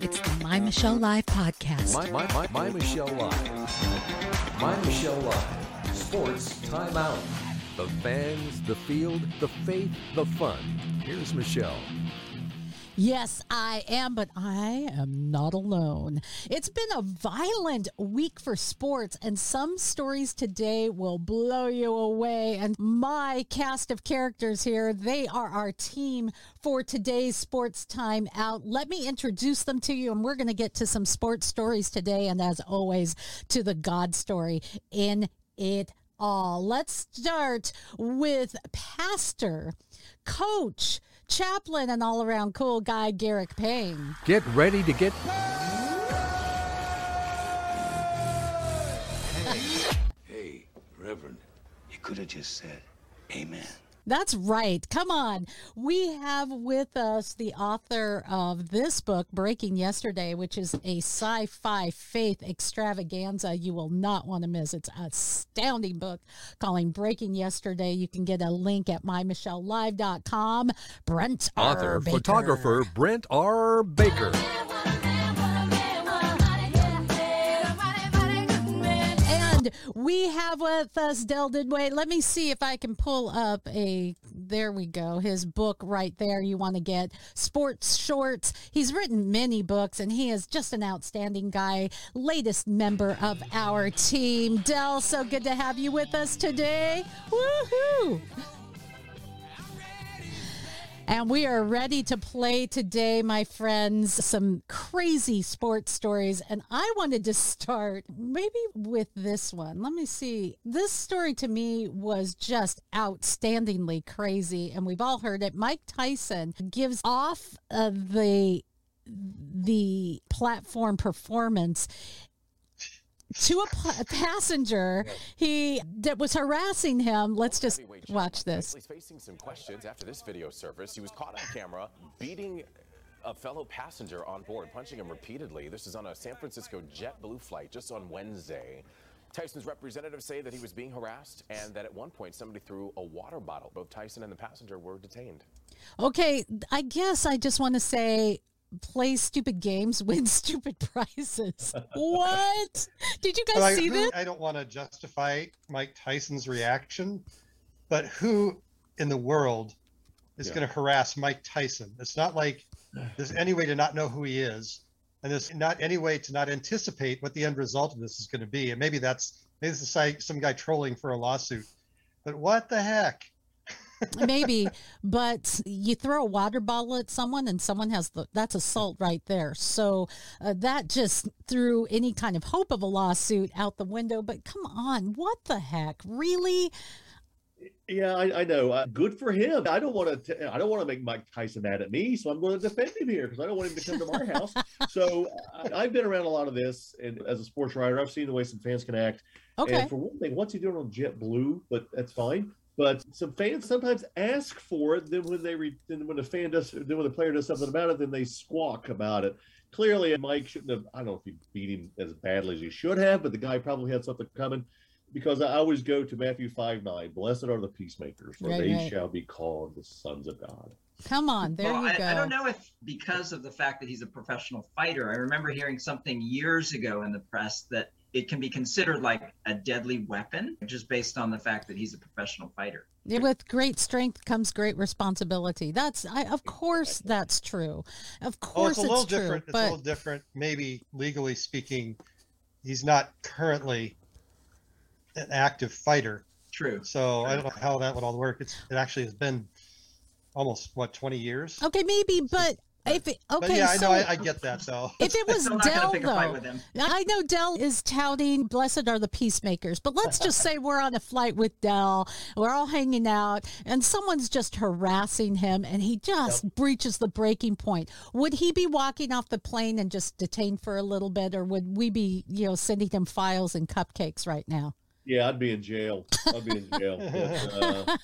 It's the My Michelle Live podcast. My, my, my, my Michelle Live. My Michelle Live. Sports timeout. The fans, the field, the faith, the fun. Here's Michelle. Yes, I am, but I am not alone. It's been a violent week for sports, and some stories today will blow you away. And my cast of characters here, they are our team for today's sports time out. Let me introduce them to you, and we're going to get to some sports stories today, and as always, to the God story in it all. Let's start with Pastor, Coach, chaplain and all around cool guy Garrick Payne. Get ready to get. Hey, hey, Reverend, you could have just said amen. That's right. Come on. We have with us the author of this book, Breaking Yesterday, which is a sci fi faith extravaganza you will not want to miss. It's an astounding book calling Breaking Yesterday. You can get a link at mymichellelive.com. Brent R. Author, Baker. photographer Brent R. Baker. And we have with us Del Didway. Let me see if I can pull up a. There we go. His book right there. You want to get sports shorts. He's written many books, and he is just an outstanding guy. Latest member of our team, Del. So good to have you with us today. Woohoo! And we are ready to play today, my friends, some crazy sports stories. And I wanted to start maybe with this one. Let me see. This story to me was just outstandingly crazy. And we've all heard it. Mike Tyson gives off uh, the the platform performance to a, pa- a passenger he that was harassing him let's just watch this He's facing some questions after this video surfaced. He was caught on camera beating a fellow passenger on board, punching him repeatedly. This is on a San Francisco JetBlue flight just on Wednesday. Tyson's representatives say that he was being harassed and that at one point somebody threw a water bottle. Both Tyson and the passenger were detained. Okay, I guess I just want to say play stupid games, win stupid prizes. what? Did you guys But I, see who- this? I don't want to justify Mike Tyson's reaction, but who in the world is Yeah. going to harass Mike Tyson? It's not like there's any way to not know who he is, and there's not any way to not anticipate what the end result of this is going to be. And maybe that's maybe this is like some guy trolling for a lawsuit. But what the heck? Maybe, but you throw a water bottle at someone and someone has the that's assault right there. So uh, that just threw any kind of hope of a lawsuit out the window. But come on, what the heck? Really? Yeah, I, I know. Uh, good for him. I don't want to. I don't want to make Mike Tyson mad at me, so I'm going to defend him here because I don't want him to come to my house. So I, I've been around a lot of this, and as a sports writer, I've seen the way some fans can act. Okay. And for one thing, what's he doing on JetBlue? But that's fine. But some fans sometimes ask for it. Then when they re, then when a fan does, then when the player does something about it, then they squawk about it. Clearly, Mike shouldn't have. I don't know if he beat him as badly as he should have, but the guy probably had something coming. Because I always go to Matthew five nine. Blessed are the peacemakers, for Right, they right. shall be called the sons of God. Come on, there well, you I, go. I don't know if because of the fact that he's a professional fighter. I remember hearing something years ago in the press that it can be considered like a deadly weapon just based on the fact that he's a professional fighter. With great strength comes great responsibility. That's, I, of course, that's true. Of Oh, course, it's a little true. different. It's a little different. Maybe legally speaking, he's not currently an active fighter. True. So I don't know how that would all work. It's it actually has been almost what 20 years. okay, maybe, but if it, okay, but yeah, I so know I, I get that though. if it was Still not gonna Dell pick a fight though. I know Dell is touting "Blessed are the peacemakers," but let's just say we're on a flight with Dell, we're all hanging out, and someone's just harassing him, and he just breaches the breaking point. Would he be walking off the plane and just detained for a little bit, or would we be, you know, sending him files and cupcakes right now? Yeah, I'd be in jail. I'd be in jail. But, uh,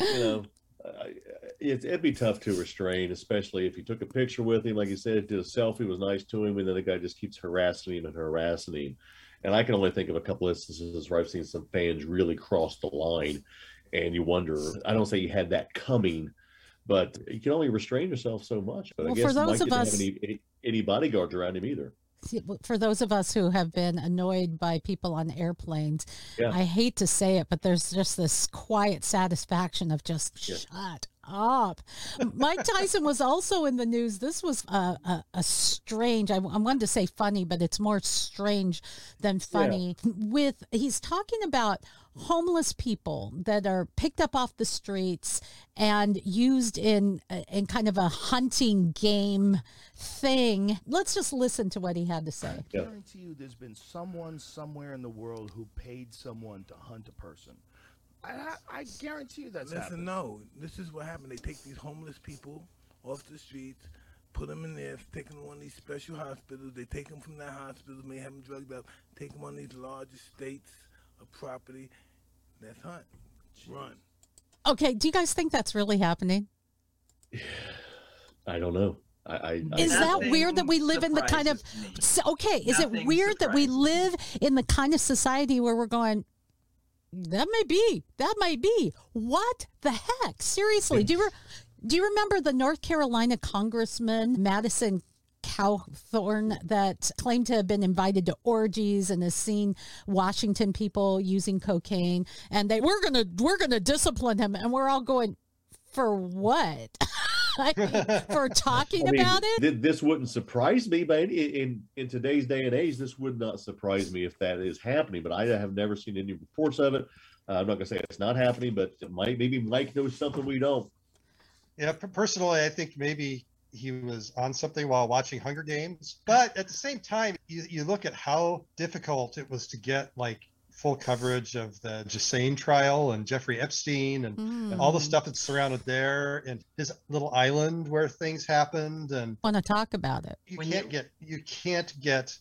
you know, I- it, it'd be tough to restrain, especially if you took a picture with him, like you said, did a selfie, was nice to him, and then the guy just keeps harassing him and harassing him. And I can only think of a couple instances where I've seen some fans really cross the line, and you wonder. I don't say you had that coming, but you can only restrain yourself so much. But Well, I for guess those Mike of us- have any, any any bodyguards around him either. For those of us who have been annoyed by people on airplanes, Yeah. I hate to say it, but there's just this quiet satisfaction of just Yeah. shut up. Mike Tyson was also in the news. This was a, a, a strange, I, I wanted to say funny, but it's more strange than funny. With he's talking about homeless people that are picked up off the streets and used in uh, in kind of a hunting game thing. Let's just listen to what he had to say. Yeah. guarantee you there's been someone somewhere in the world who paid someone to hunt a person. I, I, I guarantee you that's Listen, happened. no. This is what happened. They take these homeless people off the streets, put them in there, take them to one of these special hospitals. They take them from that hospital, may have them drugged up, take them on these large estates of property. That's hunt. Run. Okay, do you guys think that's really happening? I don't know. I, I, I Is that weird that we live in the kind of me. Okay, is it Nothing weird that we surprises me. live in the kind of society where we're going that may be. That might be. What the heck? Seriously, do you re- do you remember the North Carolina Congressman Madison Cawthorn that claimed to have been invited to orgies and has seen Washington people using cocaine and they we're to we're to discipline him and we're all going for what? I for talking I mean, about it? th- this wouldn't surprise me, but in, in in today's day and age, this would not surprise me if that is happening. But I have never seen any reports of it. Uh, I'm not gonna say it's not happening, but it might maybe Mike knows something we don't. Yeah, personally, I think maybe he was on something while watching Hunger Games. But at the same time, you, you look at how difficult it was to get like full coverage of the Ghislaine trial and Jeffrey Epstein and, and all the Mm. stuff that's surrounded there and his little island where things happened and want to talk about it. you When can't you- get you can't get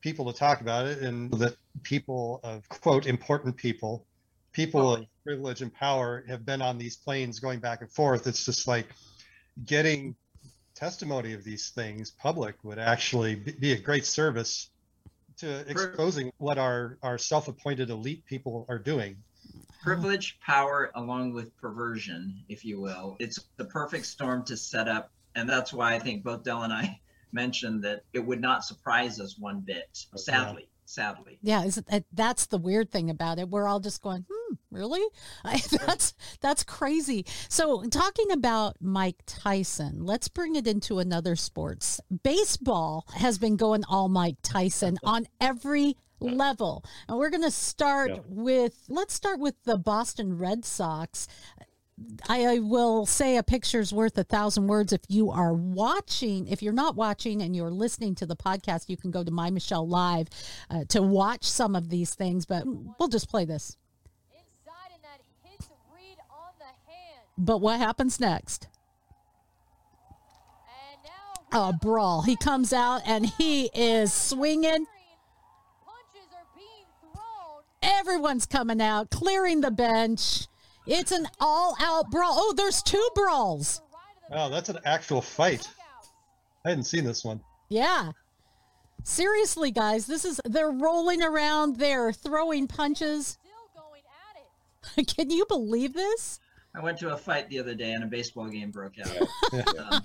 people to talk about it and that people of quote important people people Well- of privilege and power have been on these planes going back and forth it's just like getting testimony of these things public would actually be be a great service to exposing what our our self-appointed elite people are doing privilege, power, along with perversion, if you will. It's the perfect storm to set up. And that's why I think both Dell and I mentioned that it would not surprise us one bit. Sadly, sadly. Yeah, is it, that's the weird thing about it. We're all just going, hmm, really? That's that's crazy. So, talking about Mike Tyson, let's bring it into another sports. Baseball has been going all Mike Tyson on every level, and we're going to start Yeah. with let's start with the Boston Red Sox. I, I will say a picture's worth a thousand words. If you are watching, if you're not watching and you're listening to the podcast, you can go to My Michelle Live uh, to watch some of these things. But we'll just play this. Inside and that hits read on the hand. But what happens next? And now A brawl. He comes out and he is swinging. punches are being thrown. Everyone's coming out, clearing the bench. It's an all-out brawl. Oh, there's two brawls. The right of the oh that's an actual fight i hadn't seen this one Yeah. Seriously, guys, this is they're rolling around, they're throwing punches. Still going at it. Can you believe this? I went to a fight the other day and a baseball game broke out. Um,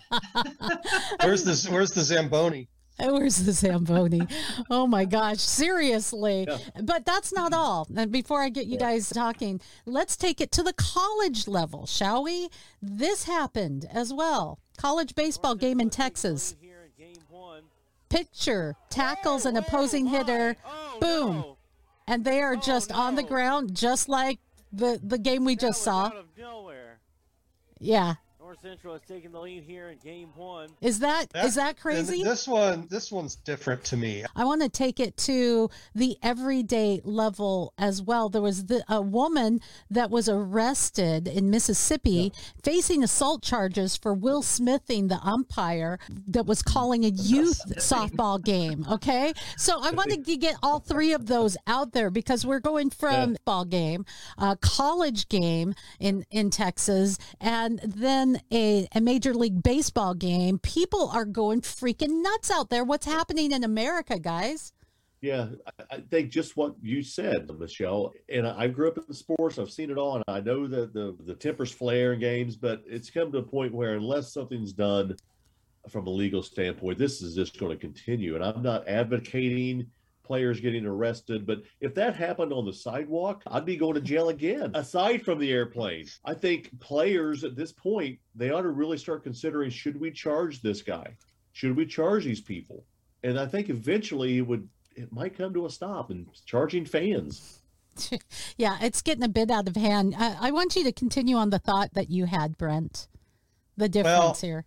where's this where's the zamboni Where's the Zamboni? oh my gosh, seriously. Yeah. But that's not all. And before I get you guys talking, let's take it to the college level, shall we? This happened as well. College baseball game in Texas. Pitcher tackles an opposing hitter. Boom. And they are just on the ground, just like the, the game we just saw. Out of nowhere. Yeah. North Central has taken the lead here in game one. Is that is that crazy? this one this one's different to me I want to take it to the everyday level as well. There was the, a woman that was arrested in Mississippi facing assault charges for Will Smithing, the umpire that was calling a youth softball game. Okay. So I wanted to get all three of those out there because we're going from ball game, a college game in, in Texas, and then a, a Major League Baseball game. People are going freaking nuts out there. What's happening in America, guys? Yeah, I, think just what you said, Michelle. And I, I grew up in sports. I've seen it all, and I know that the the tempers flare in games. But it's come to a point where unless something's done from a legal standpoint, this is just going to continue. And I'm not advocating players getting arrested, but if that happened on the sidewalk, I'd be going to jail again. Aside from the airplane, I think players at this point they ought to really start considering: should we charge this guy? Should we charge these people? And I think eventually it would it might come to a stop and charging fans. yeah, it's getting a bit out of hand. I, I, want you to continue on the thought that you had, Brent. The difference well, here.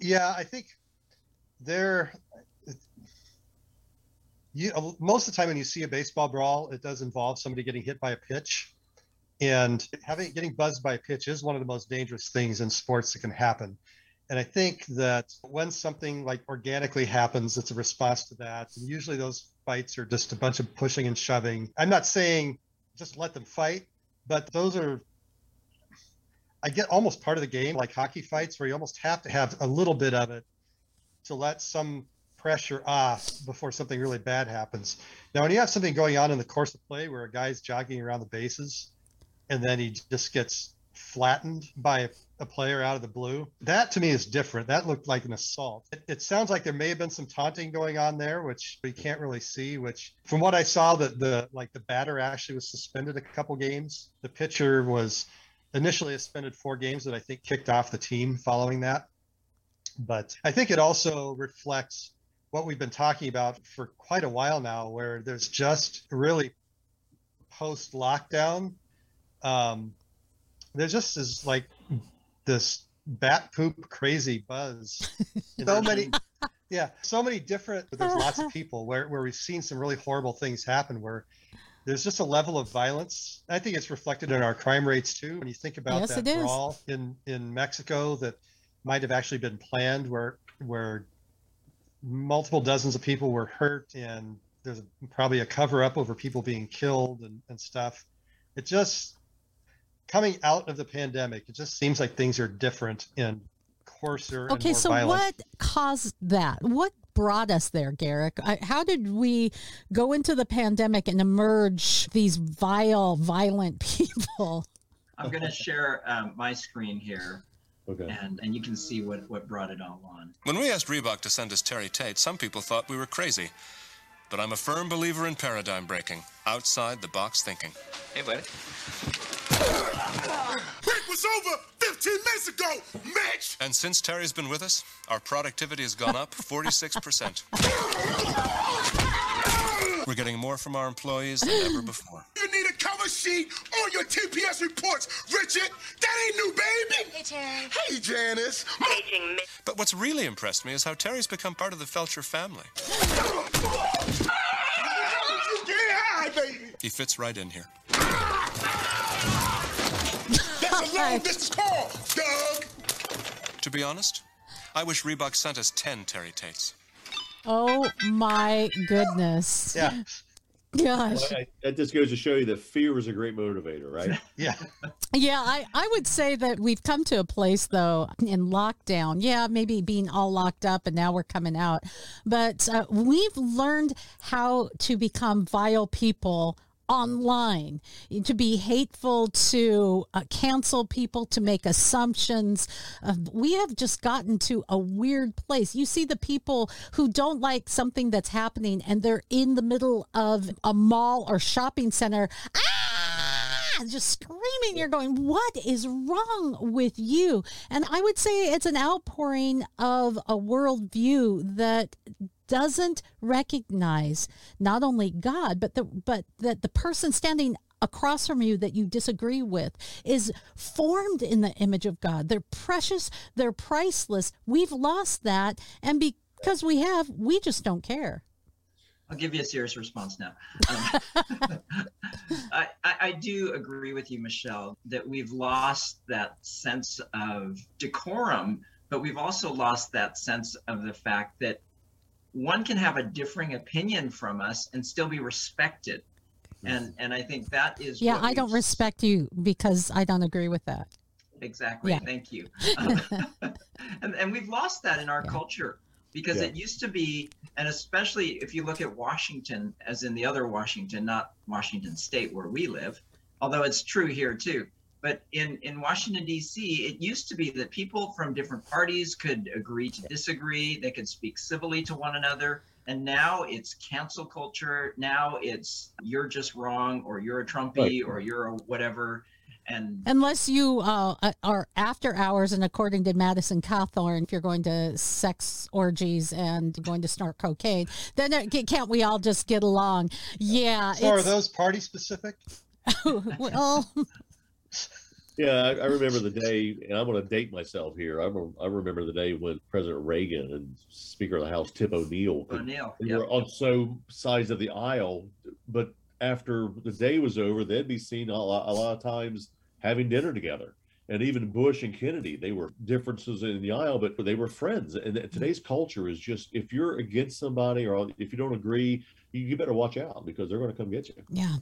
Yeah, I think there. You most of the time when you see a baseball brawl, it does involve somebody getting hit by a pitch, and having getting buzzed by a pitch is one of the most dangerous things in sports that can happen. And I think that when something like organically happens, it's a response to that. And usually those fights are just a bunch of pushing and shoving. I'm not saying just let them fight, but those are I get almost part of the game, like hockey fights, where you almost have to have a little bit of it to let some pressure off before something really bad happens. Now, when you have something going on in the course of play where a guy's jogging around the bases and then he just gets flattened by a player out of the blue, that to me is different. That looked like an assault. It, it sounds like there may have been some taunting going on there, which we can't really see. Which, from what I saw, that the like the batter actually was suspended a couple games. The pitcher was initially suspended four games that I think kicked off the team following that. But I think it also reflects what we've been talking about for quite a while now, where there's just really post lockdown, um, there just is like this bat poop crazy buzz. so many, yeah, so many different. There's lots of people where where we've seen some really horrible things happen where there's just a level of violence. I think it's reflected in our crime rates too. When you think about yes, that brawl in in Mexico that might have actually been planned, where where multiple dozens of people were hurt, and there's probably a cover up over people being killed and, and stuff. It just coming out of the pandemic, it just seems like things are different and coarser. Okay, so violent. what caused that? What brought us there, Garrick? How did we go into the pandemic and emerge these vile, violent people? I'm going to share um, my screen here. Okay. And, and you can see what, what brought it all on. When we asked Reebok to send us Terry Tate, some people thought we were crazy. But I'm a firm believer in paradigm breaking, outside the box thinking. Hey, buddy. Break was over 15 minutes ago, Mitch! And since Terry's been with us, our productivity has gone up 46%. We're getting more from our employees than ever before. You need a cover sheet on your TPS reports, Richard. That ain't new, baby. Hey, Terry. Hey, Janice. But what's really impressed me is how Terry's become part of the Felcher family. Get high, baby. He fits right in here. That's a long distance call, Doug. To be honest, I wish Reebok sent us 10 Terry Tates. Oh my goodness. Yeah. Gosh. Well, I- that just goes to show you that fear is a great motivator, right? Yeah. Yeah, I, I would say that we've come to a place though in lockdown. Yeah, maybe being all locked up and now we're coming out. But uh, we've learned how to become vile people online, to be hateful, to uh, cancel people, to make assumptions. Uh, we have just gotten to a weird place. You see the people who don't like something that's happening and they're in the middle of a mall or shopping center. Ah! Just screaming. You're going, what is wrong with you? And I would say it's an outpouring of a worldview that doesn't recognize not only God, but the but that the person standing across from you that you disagree with is formed in the image of God. They're precious, they're priceless. We've lost that, and because we have, we just don't care. I'll give you a serious response now. Um, I, I, I do agree with you, Michelle, that we've lost that sense of decorum, but we've also lost that sense of the fact that one can have a differing opinion from us and still be respected. And and I think that is Yeah, what I don't respect you because I don't agree with that. Exactly. Yeah. Thank you. And, and we've lost that in our culture because Yeah. it used to be, and especially if you look at Washington, as in the other Washington, not Washington State where we live, although it's true here too. But in, in Washington, D.C., it used to be that people from different parties could agree to disagree, they could speak civilly to one another. And now it's cancel culture. Now it's you're just wrong, or you're a Trumpy, Right. or you're a whatever. And Unless you uh, are after hours, and according to Madison Cawthorn, if you're going to sex orgies and going to snort cocaine, then can't we all just get along? Yeah. So are those party specific? well, Yeah, I, I remember the day, and I'm going to date myself here. I, rem- I remember the day when President Reagan and Speaker of the House Tip O'Neill, O'Neill, they yep. were on so sides of the aisle, but after the day was over, they'd be seen a lot, a lot of times having dinner together. And even Bush and Kennedy, they were differences in the aisle, but they were friends. And today's culture is just if you're against somebody or if you don't agree, you, you better watch out because they're going to come get you. Yeah.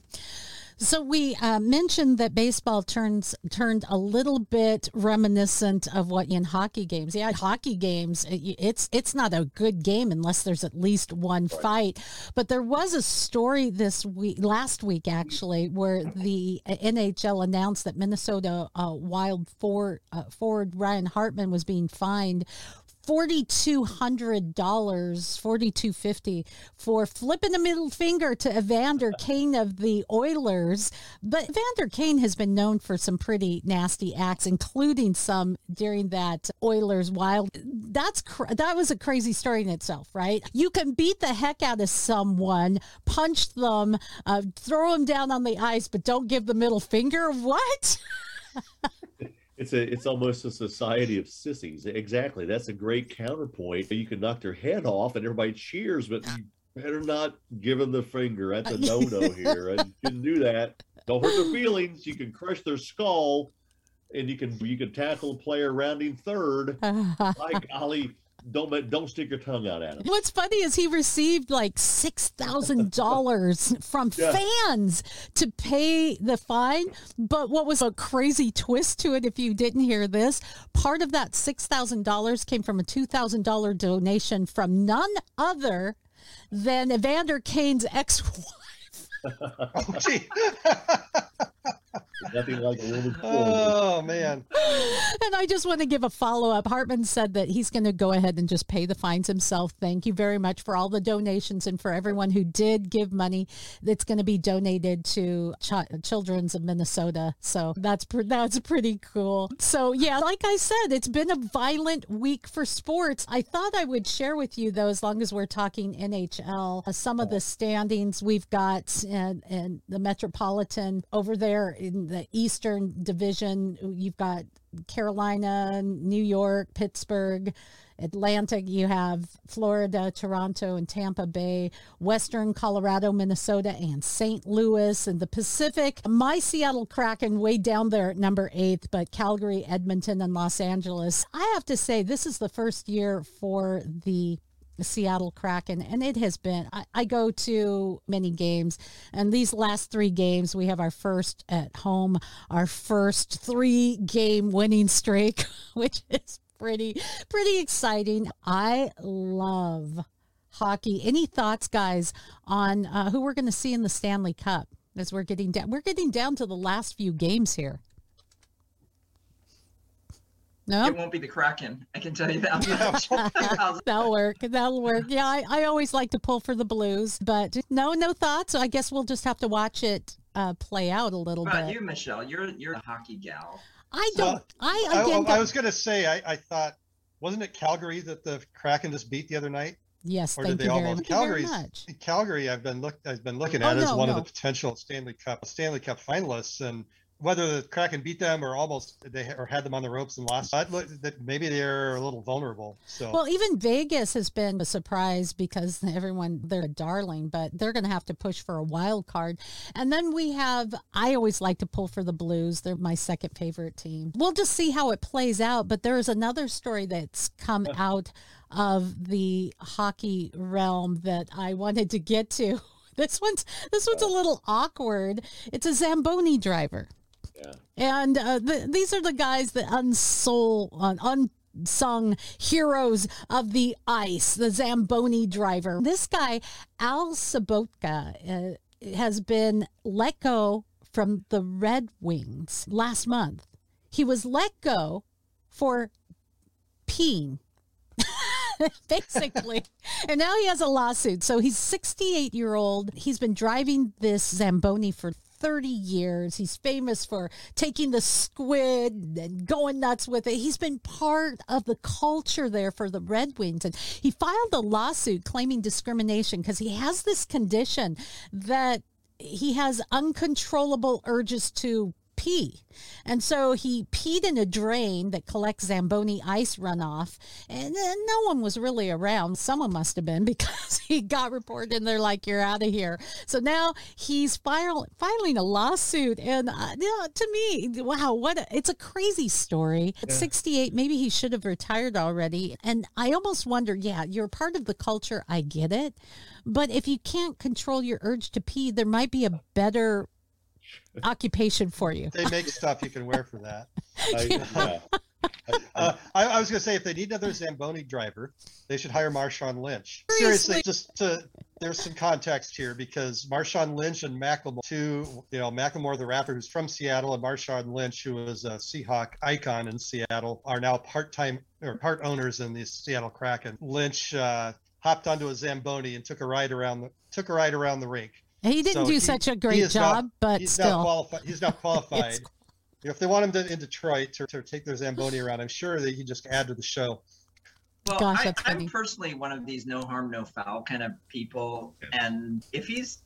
So we uh, mentioned that baseball turns turned a little bit reminiscent of what in hockey games. Yeah, hockey games. it- It's it's not a good game unless there's at least one fight. But there was a story this week, last week actually, where the NHL announced that Minnesota uh, Wild for, uh, forward Ryan Hartman was being fined forty-two hundred dollars, forty-two fifty for flipping the middle finger to Evander Kane of the Oilers. But Evander Kane has been known for some pretty nasty acts, including some during that Oilers wild. That's cr- that was a crazy story in itself, right? You can beat the heck out of someone, punch them, uh, throw them down on the ice, but don't give the middle finger. What? It's a it's almost a society of sissies. Exactly. That's a great counterpoint. You can knock their head off and everybody cheers, but you better not give them the finger. That's a no no here. And you shouldn't do that. Don't hurt their feelings. You can crush their skull and you can you can tackle a player rounding third. By golly, don't ma- don't stick your tongue out at him. What's funny is he received like six thousand dollars from Yeah. fans to pay the fine. But what was a crazy twist to it? If you didn't hear this, part of that six thousand dollars came from a two thousand dollar donation from none other than Evander Kane's ex-wife. Oh, gee. Nothing like a woman's Oh man. and I just want to give a follow up. Hartman said that he's going to go ahead and just pay the fines himself. Thank you very much for all the donations and for everyone who did give money that's going to be donated to Ch- Children's of Minnesota. So that's pre- that's pretty cool. So yeah, like I said, it's been a violent week for sports. I thought I would share with you though, as long as we're talking NHL, uh, some of the standings we've got and and the Metropolitan over there in the Eastern Division. You've got Carolina, New York, Pittsburgh. Atlanta, you have Florida, Toronto, and Tampa Bay, Western Colorado, Minnesota, and St. Louis, and the Pacific. My Seattle Kraken way down there at number eight, but Calgary, Edmonton, and Los Angeles. I have to say, this is the first year for the Seattle Kraken, and it has been. I, I go to many games, and these last three games, we have our first at home, our first three game winning streak, which is pretty pretty exciting. I love hockey. Any thoughts, guys, on uh, who we're going to see in the Stanley Cup as we're getting down? We're getting down to the last few games here. No, It won't be the Kraken. I can tell you that. That'll work. That'll work. Yeah, I, I always like to pull for the Blues, but no, no thoughts. I guess we'll just have to watch it uh, play out a little What about bit. you, Michelle? You're you're a hockey gal. I don't. I I, again. I don't- was going to say, I, I thought, wasn't it Calgary that the Kraken just beat the other night? yes, Or thank did you they very, almost? thank you very Calgary's much. Calgary. I've been look. I've been looking Oh, at as no, one no. of the potential Stanley Cup Stanley Cup finalists, and whether the Kraken beat them or almost they or had them on the ropes and lost, I'd look that maybe they're a little vulnerable. So Well, even Vegas has been a surprise because everyone they're a darling, but they're going to have to push for a wild card. And then we have I always like to pull for the Blues. They're my second favorite team. We'll just see how it plays out, but there is another story that's come out of the hockey realm that I wanted to get to. This one's this one's a little awkward. It's a Zamboni driver. And uh, the, these are the guys that unsoul, uh, unsung heroes of the ice, the Zamboni driver. This guy, Al Sobotka, uh, has been let go from the Red Wings last month. He was let go for peeing. basically. and now he has a lawsuit. So he's 68 year old. He's been driving this Zamboni for 30 years. He's famous for taking the squid and going nuts with it. He's been part of the culture there for the Red Wings. And he filed a lawsuit claiming discrimination because he has this condition that he has uncontrollable urges to pee. And so he peed in a drain that collects Zamboni ice runoff. And then no one was really around. Someone must have been because he got reported and they're like, you're out of here. So now he's file, filing a lawsuit. And uh, you know, to me, wow, what a, it's a crazy story. At Yeah. 68, maybe he should have retired already. And I almost wonder, yeah, you're part of the culture. I get it. But if you can't control your urge to pee, there might be a better occupation for you. They make stuff you can wear for that. I, yeah. Uh, I, I was going to say, if they need another Zamboni driver, they should hire Marshawn Lynch. Seriously. Seriously, just to there's some context here because Marshawn Lynch and Macklemore, two, you know, Macklemore, the rapper who's from Seattle, and Marshawn Lynch, who was a Seahawk icon in Seattle, are now part-time or part owners in the Seattle Kraken. Lynch uh, hopped onto a Zamboni and took a ride around the took a ride around the rink. He didn't do such a great he is now- job, but he's still. Now qualified, he's now qualified. It's- You know, if they want him to, in Detroit to, to take their Zamboni around, I'm sure they can just add to the show. Well, Gosh, I, I'm funny. personally one of these no harm, no foul kind of people. And if he's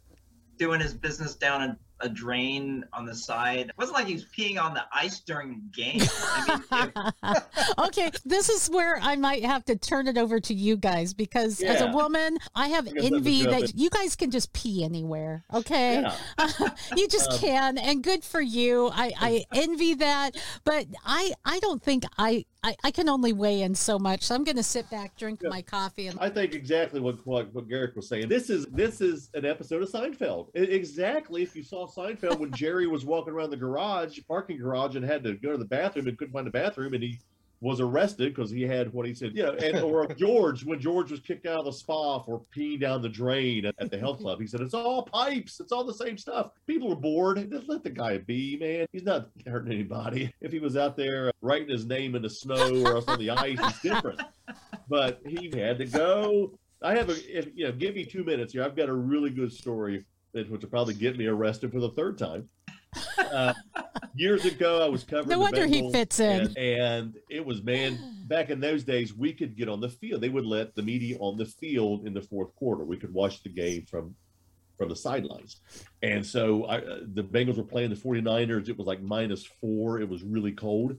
doing his business down a, a drain on the side, it wasn't like he was peeing on the ice during game. I mean, if, okay, this is where I might have to turn it over to you guys because as a woman, I have I guess that's a envy that you guys can just pee anywhere. Okay, Yeah. you just Um, can, and good for you. I, I envy that, but I I don't think I, I I can only weigh in so much. So I'm going to sit back, drink my coffee, and I think exactly what, what what Garrick was saying. This is this is an episode of Seinfeld. I- exactly. If you saw Seinfeld when Jerry was walking around the garage, parking garage, and had to go to the bathroom and couldn't find the bathroom, and he was arrested because he had what he said, you know, and or George when George was kicked out of the spa for peeing down the drain at, the health club. He said it's all pipes, it's all the same stuff. People are bored. Just let the guy be, man. He's not hurting anybody. If he was out there writing his name in the snow or else on the ice, it's different but he had to go. I have a, if you know, give me two minutes here. I've got a really good story that will probably get me arrested for the third time. Uh, years ago, I was covering. No the wonder he fits in. and, and it was man. Back in those days, we could get on the field. They would let the media on the field in the fourth quarter. We could watch the game from from the sidelines. And so I, uh, the Bengals were playing the 49ers. It was like minus four. It was really cold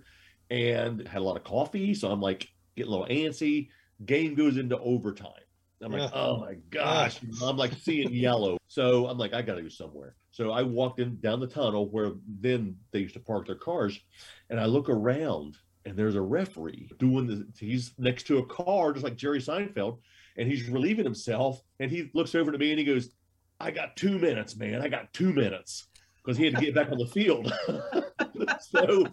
and had a lot of coffee. So I'm like getting a little antsy. Game goes into overtime. I'm like, Yeah. oh my gosh. I'm like seeing yellow. So I'm like, I got to go somewhere. So I walked in down the tunnel where then they used to park their cars. And I look around and there's a referee doing the, he's next to a car, just like Jerry Seinfeld. And he's relieving himself. And he looks over to me and he goes, I got two minutes, man. I got two minutes because he had to get back on the field. so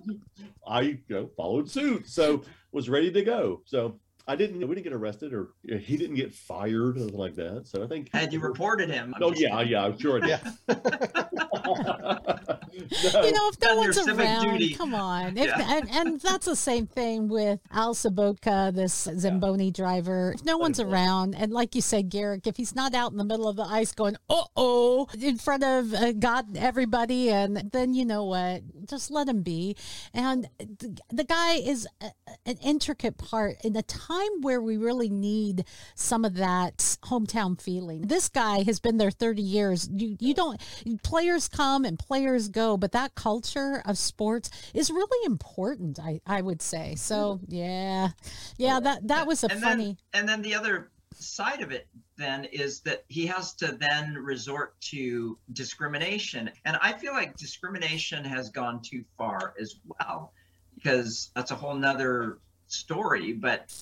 I you know, followed suit. So was ready to go. So I didn't. We didn't get arrested, or he didn't get fired, or something like that. So I think. had you reported him? I'm Oh just yeah, yeah, I'm sure I did. you know, if no one's around, duty. come on. If, Yeah. and, and that's the same thing with Al Sobotka, this Zamboni driver. If no one's around, and like you said, Garrick, if he's not out in the middle of the ice going, uh oh, in front of uh, God, everybody, and then you know what, just let him be. And the, the guy is a, an intricate part in a time where we really need some of that hometown feeling. This guy has been there 30 years. You, you don't, players come and players go, but that culture of sports is really important, I, I would say. So, yeah. Yeah, that, that was a and funny. Then, and then the other side of it then is that he has to then resort to discrimination. And I feel like discrimination has gone too far as well, because that's a whole nother story. But,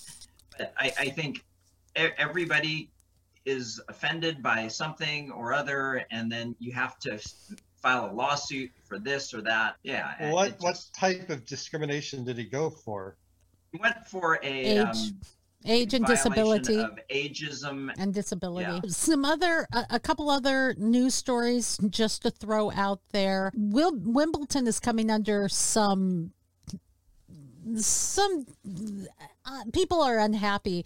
but I, I think everybody is offended by something or other, and then you have to file a lawsuit for this or that. Yeah. it- What it what type of discrimination did he go for? He went for a Age. um, age and disability of ageism and disability. Yeah. Some other, a, a couple other news stories just to throw out there. Will Wimbledon is coming under some some uh, people are unhappy.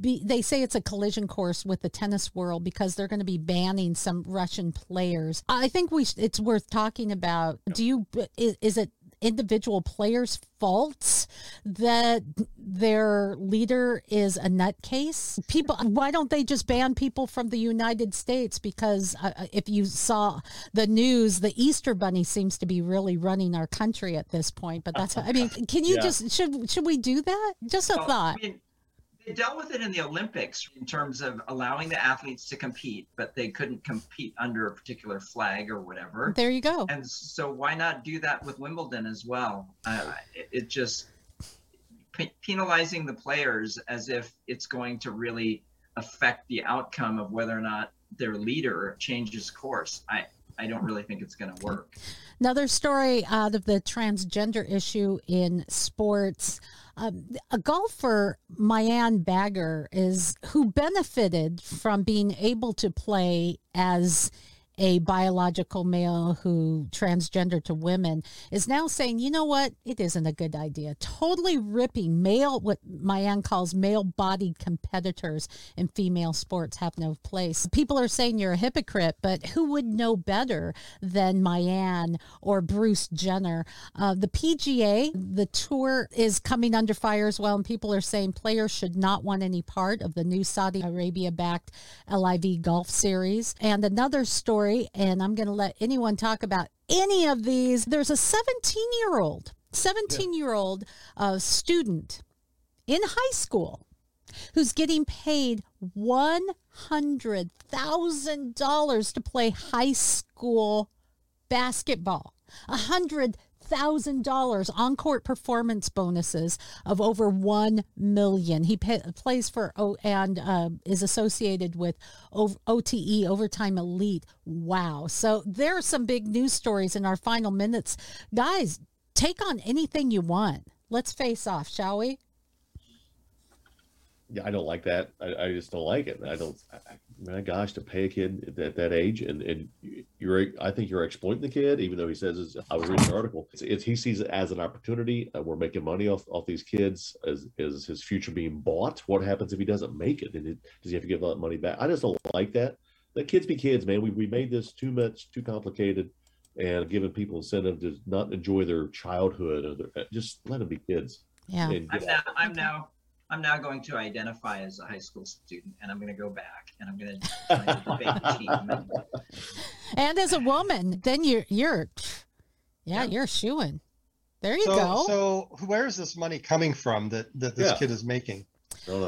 Be, they say it's a collision course with the tennis world because they're going to be banning some Russian players. I think we it's worth talking about. Do you is, is it individual players' faults that their leader is a nutcase? People, why don't they just ban people from the United States? Because uh, if you saw the news, the Easter Bunny seems to be really running our country at this point. But that's, I mean, can you Yeah. just should should we do that? Just a Well, thought. I mean, they dealt with it in the Olympics in terms of allowing the athletes to compete, but they couldn't compete under a particular flag or whatever. There you go. And so why not do that with Wimbledon as well? Uh, it, it just pe- penalizing the players as if it's going to really affect the outcome of whether or not their leader changes course. I I don't really think it's going to work. Another story out of the transgender issue in sports. Um, a golfer, Mianne Bagger, is who benefited from being able to play as a biological male who transgender to women is now saying, you know what, it isn't a good idea. Totally ripping male, what Mianne calls male bodied competitors in female sports have no place. People are saying you're a hypocrite, but who would know better than Mianne or Bruce Jenner? Uh, the PGA, the tour is coming under fire as well, and people are saying players should not want any part of the new Saudi Arabia backed LIV Golf Series. And another story, and I'm going to let anyone talk about any of these. There's a 17 year old, 17 year old uh, student in high school who's getting paid $100,000 to play high school basketball. A thousand dollars on court performance bonuses of over one million. He pay, plays for and uh, is associated with OTE Overtime Elite. Wow! So there are some big news stories in our final minutes, guys. Take on anything you want. Let's face off, shall we? Yeah, I don't like that. I, I just don't like it. I don't. I, I- my gosh, to pay a kid at that age, and and you're, I think you're exploiting the kid, even though he says, it's, I was reading an article. It's, it's he sees it as an opportunity. Uh, we're making money off off these kids. Is is his future being bought? What happens if he doesn't make it? And it, does he have to give all that money back? I just don't like that. Let kids be kids, man. We we made this too much, too complicated, and giving people incentive to not enjoy their childhood or their, just let them be kids. Yeah. I'm get now I'm now I'm now going to identify as a high school student, and I'm going to go back and I'm going to debate team. And as a woman, then you're you're, yeah, you're shooing. There you so, go. So where is this money coming from that that this Yeah. kid is making?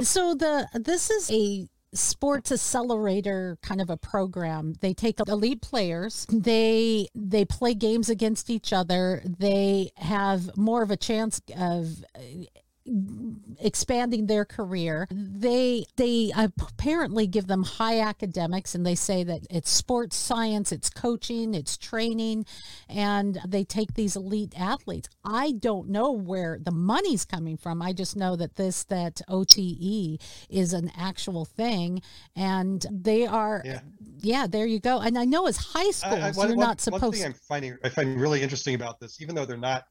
So the this is a sports accelerator kind of a program. They take elite players, they they play games against each other. They have more of a chance of uh, expanding their career. They they apparently give them high academics and they say that it's sports science, it's coaching, it's training and they take these elite athletes. I don't know where the money's coming from. I just know that this that OTE is an actual thing and they are yeah, there you go. And I know as high schools I- I- one- you're one- not supposed One thing I'm finding I find really interesting about this, even though they're not,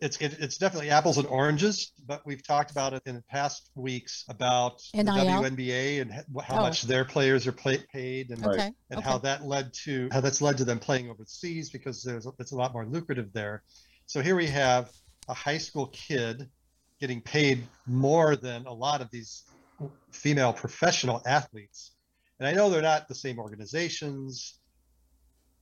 it's it, it's definitely apples and oranges. But we've talked about it in the past weeks about the WNBA and how Oh. much their players are play, paid, and Okay, and how that led to how that's led to them playing overseas because there's it's a lot more lucrative there. So here we have a high school kid getting paid more than a lot of these female professional athletes. And I know they're not the same organizations,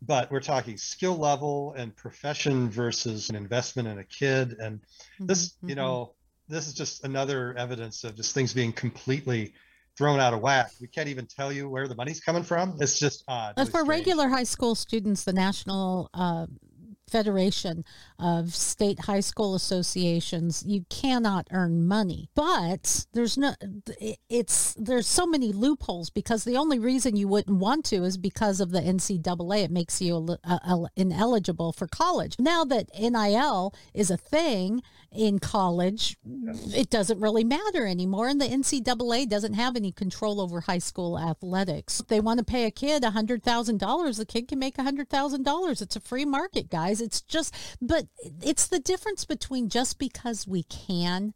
but we're talking skill level and profession versus an investment in a kid. And this, you know, this is just another evidence of just things being completely thrown out of whack. We can't even tell you where the money's coming from. It's just odd. Really for regular high school students, the national uh, Federation of State High School Associations, you cannot earn money. But there's no, it's there's so many loopholes because the only reason you wouldn't want to is because of the NCAA. It makes you ineligible for college. Now that NIL is a thing in college, it doesn't really matter anymore, and the NCAA doesn't have any control over high school athletics. If they want to pay a kid a hundred thousand dollars, the kid can make a hundred thousand dollars. It's a free market, guys. It's just, but it's the difference between just because we can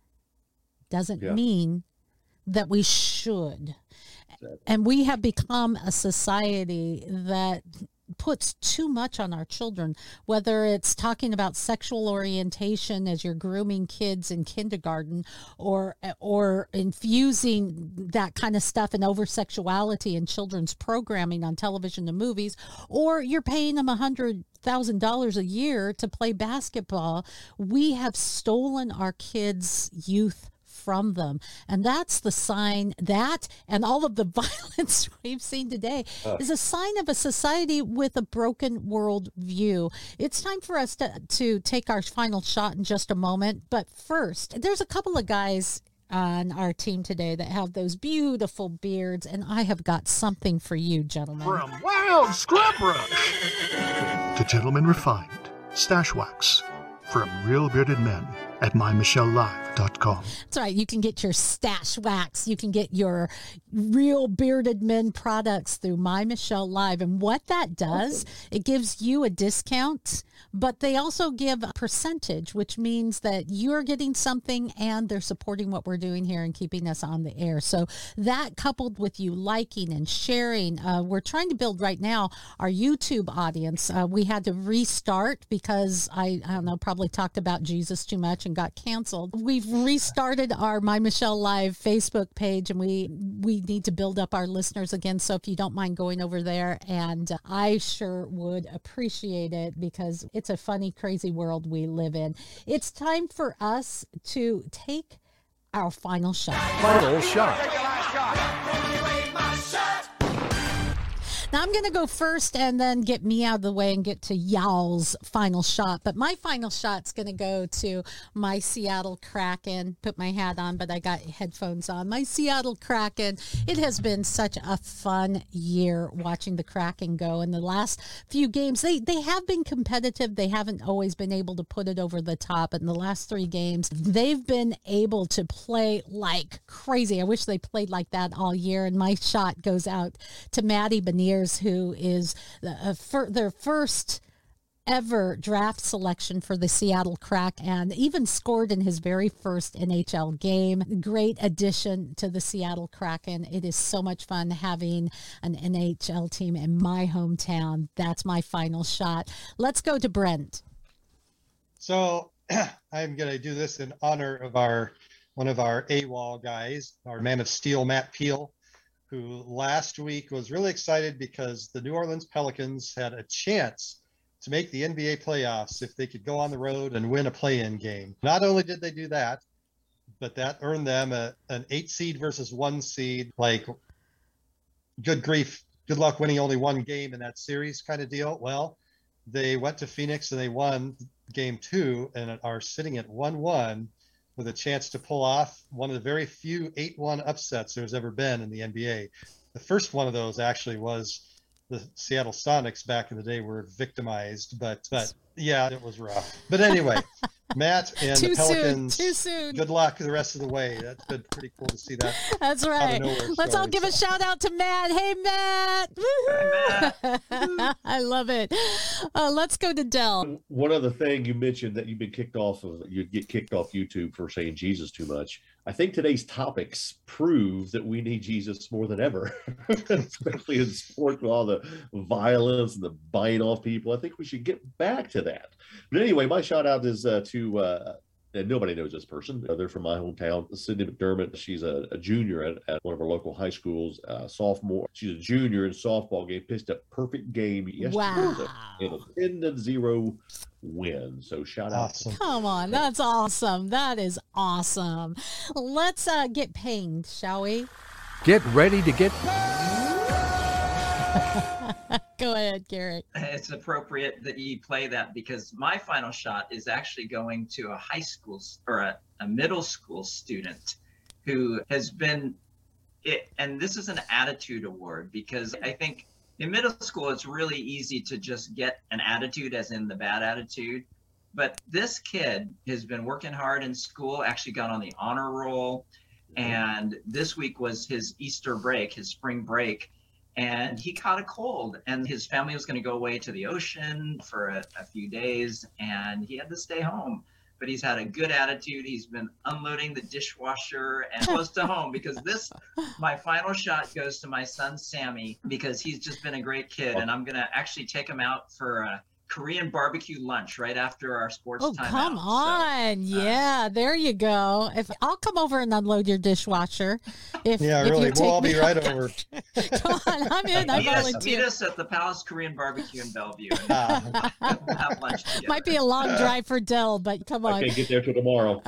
doesn't yeah. mean that we should. And we have become a society that puts too much on our children, whether it's talking about sexual orientation as you're grooming kids in kindergarten or or infusing that kind of stuff and over sexuality in children's programming on television and movies, or you're paying them a hundred thousand dollars a year to play basketball. We have stolen our kids' youth from them. And that's the sign that and all of the violence we've seen today uh. is a sign of a society with a broken world view. It's time for us to, to take our final shot in just a moment. But first, there's a couple of guys on our team today that have those beautiful beards, and I have got something for you, gentlemen. From Wild Scrub Rush to Gentlemen Refined Stash Wax from Real Bearded Men at mymichellelive.com. That's right. You can get your stash wax. You can get your real bearded men products through My Michelle Live. And what that does, it gives you a discount, but they also give a percentage, which means that you're getting something and they're supporting what we're doing here and keeping us on the air. So that coupled with you liking and sharing, uh, we're trying to build right now our YouTube audience. Uh, we had to restart because I, I don't know, probably talked about Jesus too much and got canceled. We've restarted our My Michelle Live Facebook page and we we need to build up our listeners again. So if you don't mind going over there and I sure would appreciate it because it's a funny, crazy world we live in. It's time for us to take our final shot. Final shot. Now I'm going to go first and then get me out of the way and get to y'all's final shot. But my final shot's going to go to my Seattle Kraken. Put my hat on, but I got headphones on. My Seattle Kraken. It has been such a fun year watching the Kraken go. In the last few games, they they have been competitive. They haven't always been able to put it over the top. In the last three games, they've been able to play like crazy. I wish they played like that all year. And my shot goes out to Matty Who is the, uh, fir- their first ever draft selection for the Seattle Kraken even scored in his very first NHL game. Great addition to the Seattle Kraken. It is so much fun having an NHL team in my hometown. That's my final shot. Let's go to Brent. So I'm going to do this in honor of our one of our AWOL guys, our man of steel, Matt Peel who last week was really excited because the New Orleans Pelicans had a chance to make the NBA playoffs if they could go on the road and win a play in game. Not only did they do that, but that earned them a, an eight seed versus one seed. Like, good grief, good luck winning only one game in that series kind of deal. Well, they went to Phoenix and they won game two and are sitting at 1 1 with a chance to pull off one of the very few 8 1 upsets there's ever been in the NBA. The first one of those actually was the Seattle Sonics back in the day were victimized, but but yeah, it was rough. But anyway, Matt and too the Pelicans. Soon, too soon. Good luck the rest of the way. That's been pretty cool to see that. That's right. Let's all give a shout out to Matt. Hey, Matt. Matt. I love it. Uh, let's go to Dell. One other thing you mentioned that you've been kicked off of, you'd get kicked off YouTube for saying Jesus too much. I think today's topics prove that we need Jesus more than ever, especially in sport with all the violence and the biting off people. I think we should get back to that. But anyway, my shout out is uh, to uh, and nobody knows this person. They're from my hometown, Sydney McDermott. She's a, a junior at, at, one of our local high schools, uh, sophomore. She's a junior in softball game, pitched a perfect game yesterday wow. in a 10 to 0 win. So shout awesome. out. Come on, that's awesome. That is awesome. Let's uh, get pinged, shall we? Get ready to get Go ahead, Garrett. It's appropriate that you play that because my final shot is actually going to a high school or a, a middle school student who has been it and this is an attitude award because I think in middle school it's really easy to just get an attitude as in the bad attitude. But this kid has been working hard in school, actually got on the honor roll. Mm-hmm. And this week was his Easter break, his spring break and he caught a cold and his family was going to go away to the ocean for a, a few days and he had to stay home but he's had a good attitude. He's been unloading the dishwasher and close to home because this my final shot goes to my son sammy because he's just been a great kid and i'm to actually take him out for a korean barbecue lunch right after our sports Oh, time come out. So, uh, on. yeah, there you go. If I'll come over and unload your dishwasher. If Yeah, if you really. take We'll all be right over. Come on, I'm in. I meet, us, meet volunteer. us at the palace korean barbecue in bellevue and we'll ah. have lunch together. Might be a long drive for Dell, but come I on. can't get there till tomorrow.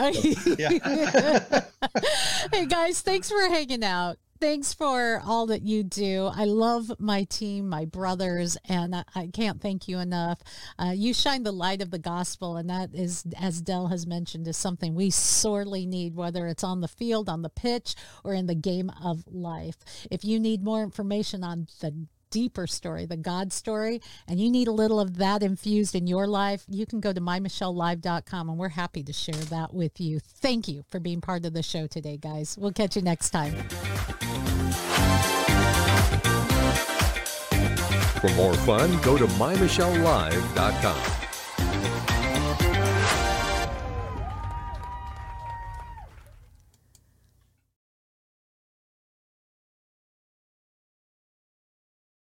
hey guys, thanks for hanging out. Thanks for all that you do. I love my team, my brothers, and I, I can't thank you enough. Uh, you shine the light of the gospel, and that is, as Dell has mentioned, is something we sorely need, whether it's on the field, on the pitch, or in the game of life. If you need more information on the deeper story, the God story, and you need a little of that infused in your life, you can go to mymichellelive.com and we're happy to share that with you. Thank you for being part of the show today, guys. We'll catch you next time. For more fun, go to mymichellelive.com.